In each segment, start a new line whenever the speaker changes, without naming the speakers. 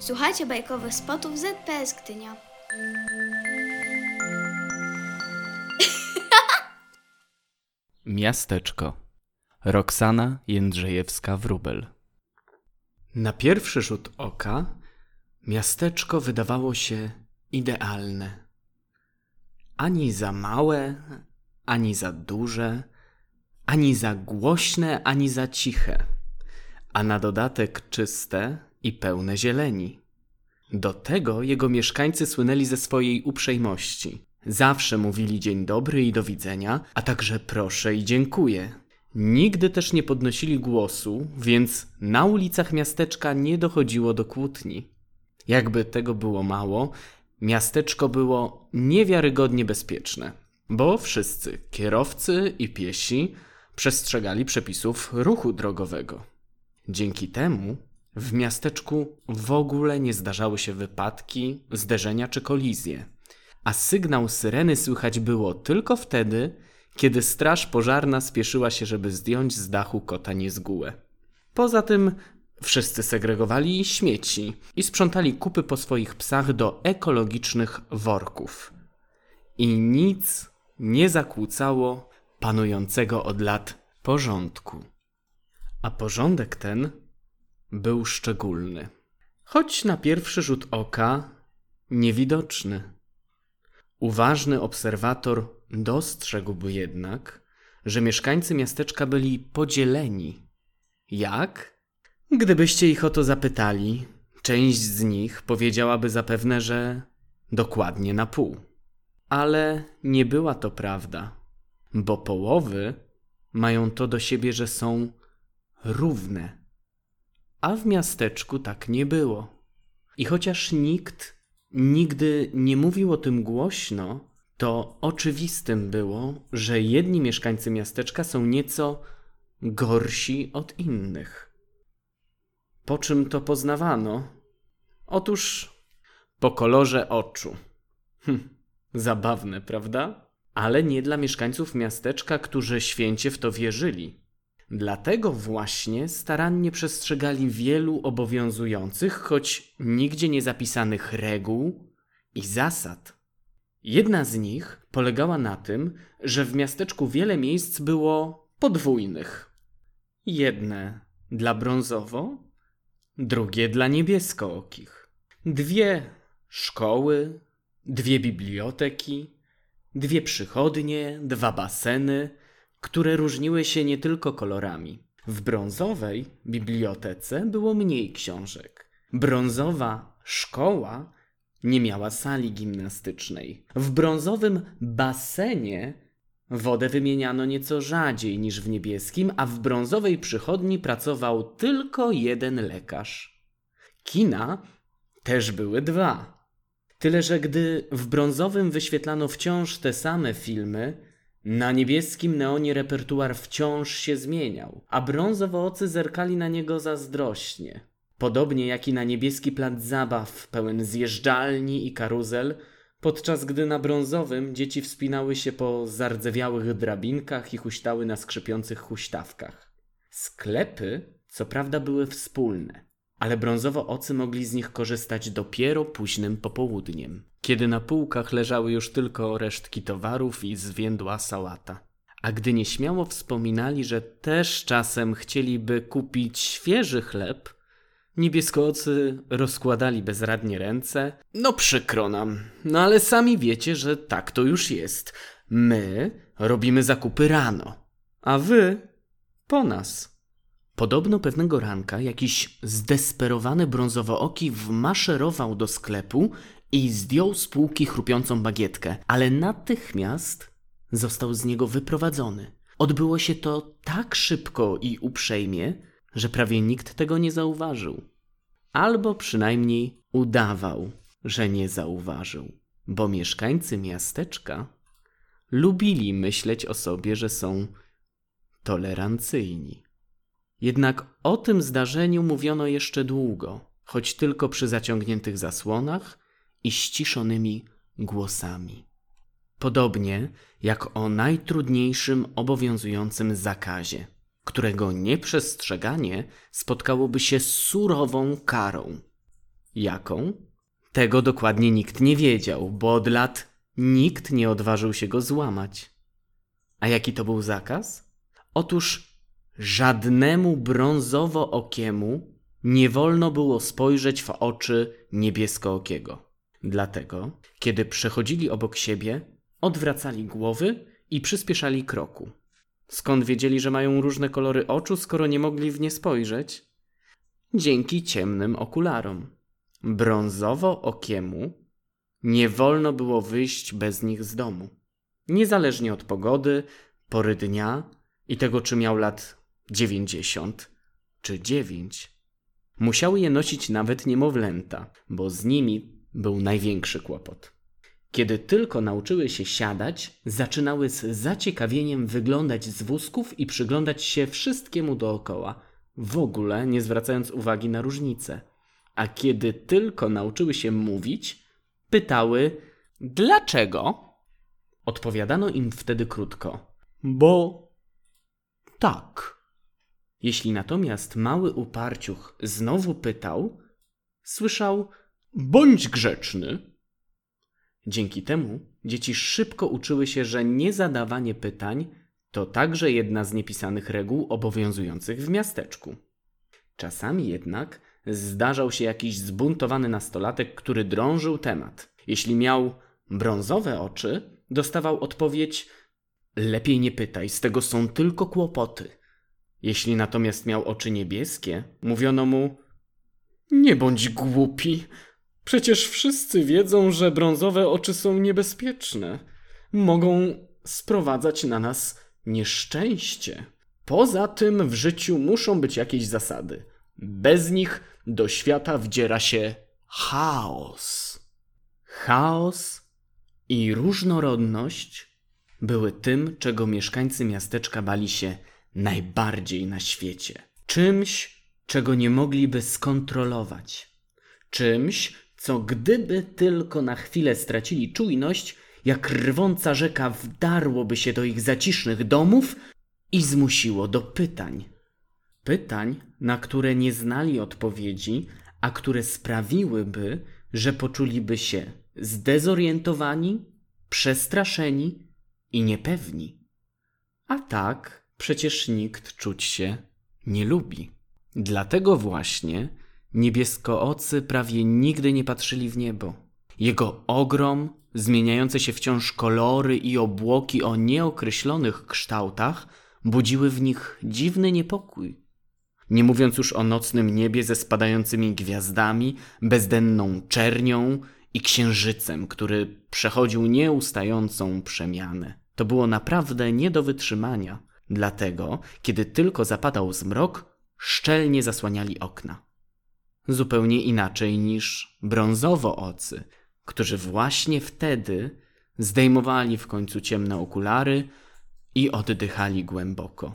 Słuchajcie bajkowych spotów ZPS Gdynia.
Miasteczko. Roxana Jędrzejewska-Wróbel. Na pierwszy rzut oka miasteczko wydawało się idealne. Ani za małe, ani za duże, ani za głośne, ani za ciche, a na dodatek czyste i pełne zieleni. Do tego jego mieszkańcy słynęli ze swojej uprzejmości. Zawsze mówili dzień dobry i do widzenia, a także proszę i dziękuję. Nigdy też nie podnosili głosu, więc na ulicach miasteczka nie dochodziło do kłótni. Jakby tego było mało, miasteczko było niewiarygodnie bezpieczne, bo wszyscy kierowcy i piesi przestrzegali przepisów ruchu drogowego. Dzięki temu w miasteczku w ogóle nie zdarzały się wypadki, zderzenia czy kolizje, a sygnał syreny słychać było tylko wtedy, kiedy straż pożarna spieszyła się, żeby zdjąć z dachu kota niezgółę. Poza tym wszyscy segregowali śmieci i sprzątali kupy po swoich psach do ekologicznych worków. I nic nie zakłócało panującego od lat porządku. A porządek ten był szczególny. Choć na pierwszy rzut oka niewidoczny. Uważny obserwator dostrzegłby jednak, że mieszkańcy miasteczka byli podzieleni. Jak? Gdybyście ich o to zapytali, część z nich powiedziałaby zapewne, że dokładnie na pół. Ale nie była to prawda, bo połowy mają to do siebie, że są równe. A w miasteczku tak nie było. I chociaż nikt nigdy nie mówił o tym głośno, to oczywistym było, że jedni mieszkańcy miasteczka są nieco gorsi od innych. Po czym to poznawano? Otóż po kolorze oczu. Hm, zabawne, prawda? Ale nie dla mieszkańców miasteczka, którzy święcie w to wierzyli. Dlatego właśnie starannie przestrzegali wielu obowiązujących, choć nigdzie nie zapisanych reguł i zasad. Jedna z nich polegała na tym, że w miasteczku wiele miejsc było podwójnych. Jedne dla brązowo, drugie dla niebieskookich. Dwie szkoły, dwie biblioteki, dwie przychodnie, dwa baseny, które różniły się nie tylko kolorami. W brązowej bibliotece było mniej książek. Brązowa szkoła nie miała sali gimnastycznej. W brązowym basenie wodę wymieniano nieco rzadziej niż w niebieskim, a w brązowej przychodni pracował tylko jeden lekarz. Kina też były dwa. Tyle, że gdy w brązowym wyświetlano wciąż te same filmy, na niebieskim neonie repertuar wciąż się zmieniał, a brązowoocy zerkali na niego zazdrośnie. Podobnie jak i na niebieski plac zabaw, pełen zjeżdżalni i karuzel, podczas gdy na brązowym dzieci wspinały się po zardzewiałych drabinkach i huśtały na skrzypiących huśtawkach. Sklepy, co prawda, były wspólne, ale brązowo-ocy mogli z nich korzystać dopiero późnym popołudniem, kiedy na półkach leżały już tylko resztki towarów i zwiędła sałata. A gdy nieśmiało wspominali, że też czasem chcieliby kupić świeży chleb, Niebieskoocy rozkładali bezradnie ręce. No przykro nam, no ale sami wiecie, że tak to już jest. My robimy zakupy rano, a wy po nas. Podobno pewnego ranka jakiś zdesperowany brązowooki wmaszerował do sklepu i zdjął z półki chrupiącą bagietkę, ale natychmiast został z niego wyprowadzony. Odbyło się to tak szybko i uprzejmie, że prawie nikt tego nie zauważył. Albo przynajmniej udawał, że nie zauważył, bo mieszkańcy miasteczka lubili myśleć o sobie, że są tolerancyjni. Jednak o tym zdarzeniu mówiono jeszcze długo, choć tylko przy zaciągniętych zasłonach i ściszonymi głosami. Podobnie jak o najtrudniejszym obowiązującym zakazie którego nieprzestrzeganie spotkałoby się z surową karą. Jaką? Tego dokładnie nikt nie wiedział, bo od lat nikt nie odważył się go złamać. A jaki to był zakaz? Otóż żadnemu brązowo-okiemu nie wolno było spojrzeć w oczy niebieskookiego. Dlatego, kiedy przechodzili obok siebie, odwracali głowy i przyspieszali kroku. Skąd wiedzieli, że mają różne kolory oczu, skoro nie mogli w nie spojrzeć? Dzięki ciemnym okularom. Brązowo-okiemu nie wolno było wyjść bez nich z domu. Niezależnie od pogody, pory dnia i tego, czy miał lat 90 czy 9. Musiały je nosić nawet niemowlęta, bo z nimi był największy kłopot. Kiedy tylko nauczyły się siadać, zaczynały z zaciekawieniem wyglądać z wózków i przyglądać się wszystkiemu dookoła, w ogóle nie zwracając uwagi na różnice. A kiedy tylko nauczyły się mówić, pytały: Dlaczego? Odpowiadano im wtedy krótko: Bo tak. Jeśli natomiast mały uparciuch znowu pytał, słyszał: Bądź grzeczny. Dzięki temu dzieci szybko uczyły się, że niezadawanie pytań to także jedna z niepisanych reguł obowiązujących w miasteczku. Czasami jednak zdarzał się jakiś zbuntowany nastolatek, który drążył temat. Jeśli miał brązowe oczy, dostawał odpowiedź: Lepiej nie pytaj, z tego są tylko kłopoty. Jeśli natomiast miał oczy niebieskie, mówiono mu: Nie bądź głupi. Przecież wszyscy wiedzą, że brązowe oczy są niebezpieczne. Mogą sprowadzać na nas nieszczęście. Poza tym w życiu muszą być jakieś zasady. Bez nich do świata wdziera się chaos. Chaos i różnorodność były tym, czego mieszkańcy miasteczka bali się najbardziej na świecie. Czymś, czego nie mogliby skontrolować. Czymś, co gdyby tylko na chwilę stracili czujność, jak rwąca rzeka wdarłoby się do ich zacisznych domów i zmusiło do pytań. Pytań, na które nie znali odpowiedzi, a które sprawiłyby, że poczuliby się zdezorientowani, przestraszeni i niepewni. A tak przecież nikt czuć się nie lubi. Dlatego właśnie niebieskoocy prawie nigdy nie patrzyli w niebo. Jego ogrom, zmieniające się wciąż kolory i obłoki o nieokreślonych kształtach budziły w nich dziwny niepokój. Nie mówiąc już o nocnym niebie ze spadającymi gwiazdami, bezdenną czernią i księżycem, który przechodził nieustającą przemianę. To było naprawdę nie do wytrzymania. Dlatego, kiedy tylko zapadał zmrok, szczelnie zasłaniali okna. Zupełnie inaczej niż brązowo-ocy, którzy właśnie wtedy zdejmowali w końcu ciemne okulary i oddychali głęboko.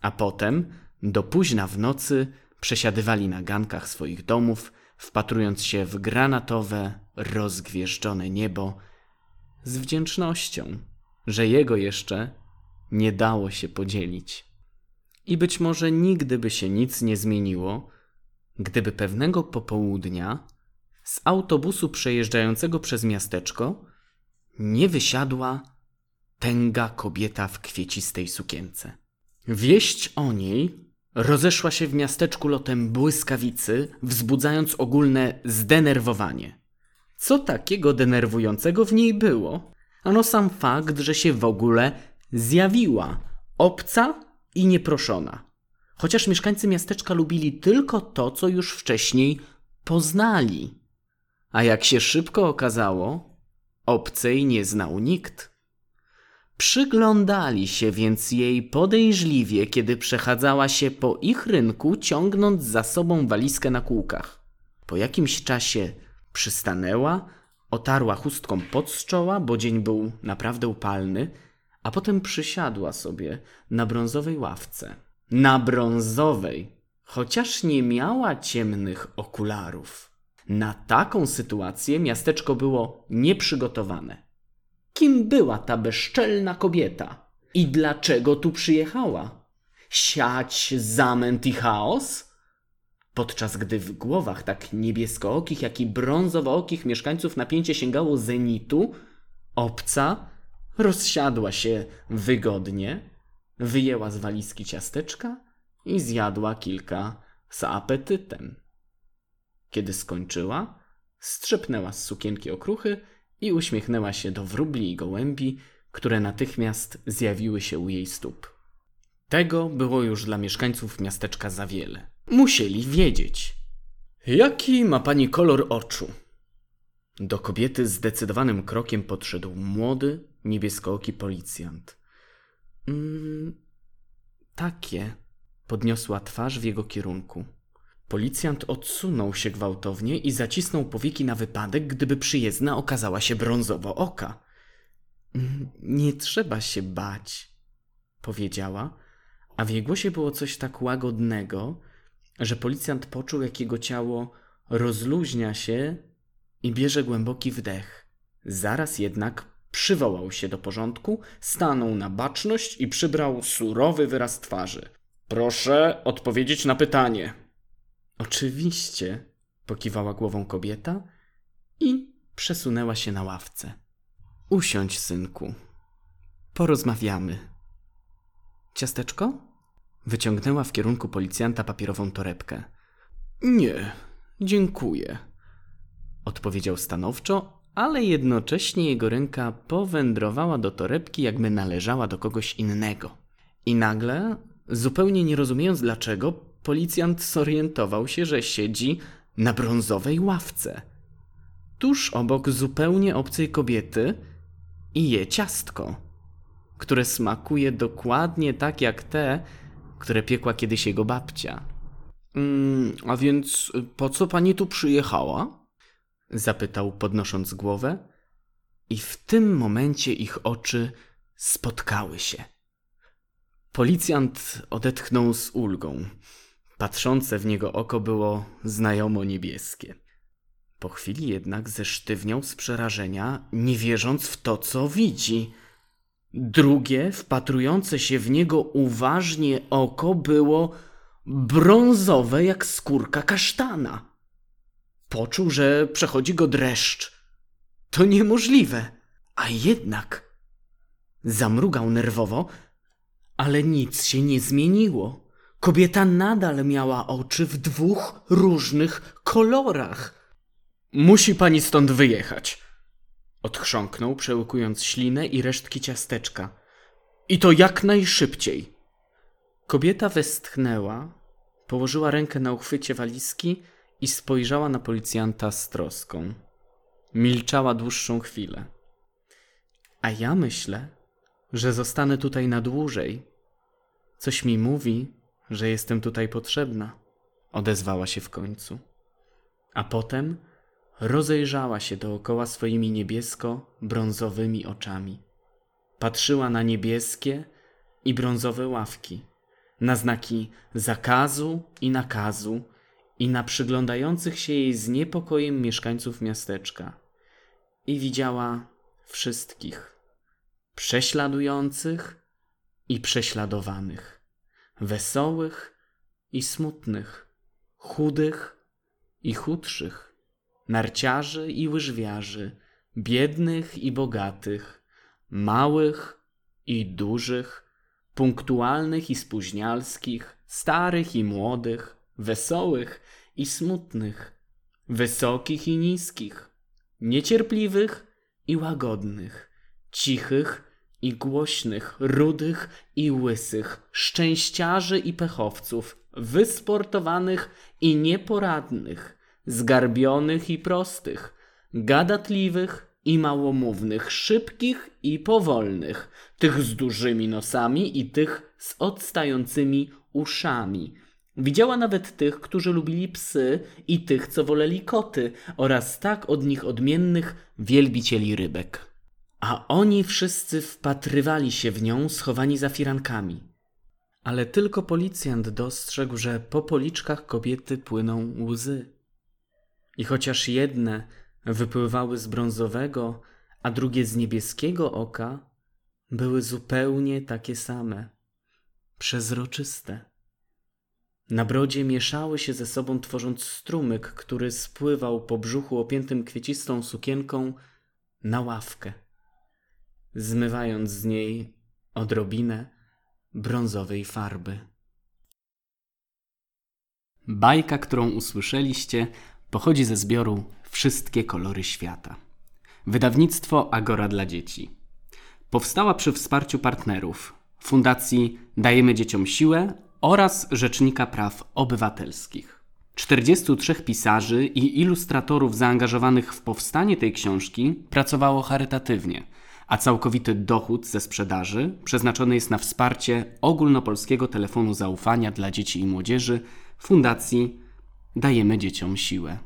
A potem, do późna w nocy, przesiadywali na gankach swoich domów, wpatrując się w granatowe, rozgwieżdżone niebo z wdzięcznością, że jego jeszcze nie dało się podzielić. I być może nigdy by się nic nie zmieniło, gdyby pewnego popołudnia z autobusu przejeżdżającego przez miasteczko nie wysiadła tęga kobieta w kwiecistej sukience. Wieść o niej rozeszła się w miasteczku lotem błyskawicy, wzbudzając ogólne zdenerwowanie. Co takiego denerwującego w niej było? Ano sam fakt, że się w ogóle zjawiła, obca i nieproszona. Chociaż mieszkańcy miasteczka lubili tylko to, co już wcześniej poznali. A jak się szybko okazało, obcej nie znał nikt. Przyglądali się więc jej podejrzliwie, kiedy przechadzała się po ich rynku, ciągnąc za sobą walizkę na kółkach. Po jakimś czasie przystanęła, otarła chustką pod z czoła, bo dzień był naprawdę upalny, a potem przysiadła sobie na brązowej ławce. Na brązowej, chociaż nie miała ciemnych okularów. Na taką sytuację miasteczko było nieprzygotowane. Kim była ta bezczelna kobieta? I dlaczego tu przyjechała? Siać zamęt i chaos? podczas gdy w głowach tak niebieskookich, jak i brązowookich mieszkańców napięcie sięgało zenitu, obca rozsiadła się wygodnie, wyjęła z walizki ciasteczka i zjadła kilka z apetytem. Kiedy skończyła, strzepnęła z sukienki okruchy i uśmiechnęła się do wróbli i gołębi, które natychmiast zjawiły się u jej stóp. Tego było już dla mieszkańców miasteczka za wiele. Musieli wiedzieć. Jaki ma pani kolor oczu? Do kobiety zdecydowanym krokiem podszedł młody, niebieskooki policjant. Mm, takie, podniosła twarz w jego kierunku. Policjant odsunął się gwałtownie i zacisnął powieki na wypadek, gdyby przyjezdna okazała się brązowo oka. "Mm, Nie trzeba się bać, powiedziała, a w jej głosie było coś tak łagodnego, że policjant poczuł, jak jego ciało rozluźnia się i bierze głęboki wdech. Zaraz jednak przywołał się do porządku, stanął na baczność i przybrał surowy wyraz twarzy. Proszę odpowiedzieć na pytanie. Oczywiście, pokiwała głową kobieta i przesunęła się na ławce. Usiądź, synku. Porozmawiamy. Ciasteczko? Wyciągnęła w kierunku policjanta papierową torebkę. Nie, dziękuję. Odpowiedział stanowczo, ale jednocześnie jego ręka powędrowała do torebki, jakby należała do kogoś innego. I nagle, zupełnie nie rozumiejąc dlaczego, policjant zorientował się, że siedzi na brązowej ławce. Tuż obok zupełnie obcej kobiety i je ciastko, które smakuje dokładnie tak jak te, które piekła kiedyś jego babcia. Mm, a więc po co pani tu przyjechała? Zapytał, podnosząc głowę, i w tym momencie ich oczy spotkały się. Policjant odetchnął z ulgą. Patrzące w niego oko było znajomo niebieskie. Po chwili jednak zesztywniał z przerażenia, nie wierząc w to, co widzi. Drugie, wpatrujące się w niego uważnie oko było brązowe jak skórka kasztana. Poczuł, że przechodzi go dreszcz. To niemożliwe. A jednak zamrugał nerwowo, ale nic się nie zmieniło. Kobieta nadal miała oczy w dwóch różnych kolorach. Musi pani stąd wyjechać. Odchrząknął, przełykując ślinę i resztki ciasteczka. I to jak najszybciej. Kobieta westchnęła, położyła rękę na uchwycie walizki i spojrzała na policjanta z troską. Milczała dłuższą chwilę. A ja myślę, że zostanę tutaj na dłużej. Coś mi mówi, że jestem tutaj potrzebna. Odezwała się w końcu. A potem rozejrzała się dookoła swoimi niebiesko-brązowymi oczami. Patrzyła na niebieskie i brązowe ławki, na znaki zakazu i nakazu i na przyglądających się jej z niepokojem mieszkańców miasteczka. I widziała wszystkich. Prześladujących i prześladowanych, wesołych i smutnych, chudych i chudszych, narciarzy i łyżwiarzy, biednych i bogatych, małych i dużych, punktualnych i spóźnialskich, starych i młodych, wesołych i smutnych, wysokich i niskich, niecierpliwych i łagodnych, cichych i głośnych, rudych i łysych, szczęściarzy i pechowców, wysportowanych i nieporadnych, zgarbionych i prostych, gadatliwych i małomównych, szybkich i powolnych, tych z dużymi nosami i tych z odstającymi uszami. Widziała nawet tych, którzy lubili psy i tych, co woleli koty oraz tak od nich odmiennych wielbicieli rybek. A oni wszyscy wpatrywali się w nią schowani za firankami. Ale tylko policjant dostrzegł, że po policzkach kobiety płyną łzy. I chociaż jedne wypływały z brązowego, a drugie z niebieskiego oka, były zupełnie takie same, przezroczyste. Na brodzie mieszały się ze sobą, tworząc strumyk, który spływał po brzuchu opiętym kwiecistą sukienką na ławkę, zmywając z niej odrobinę brązowej farby. Bajka, którą usłyszeliście, pochodzi ze zbioru Wszystkie kolory świata. Wydawnictwo Agora dla dzieci. Powstała przy wsparciu partnerów Fundacji Dajemy Dzieciom Siłę oraz Rzecznika Praw Obywatelskich. 43 pisarzy i ilustratorów zaangażowanych w powstanie tej książki pracowało charytatywnie, a całkowity dochód ze sprzedaży przeznaczony jest na wsparcie ogólnopolskiego telefonu zaufania dla dzieci i młodzieży Fundacji Dajemy Dzieciom Siłę.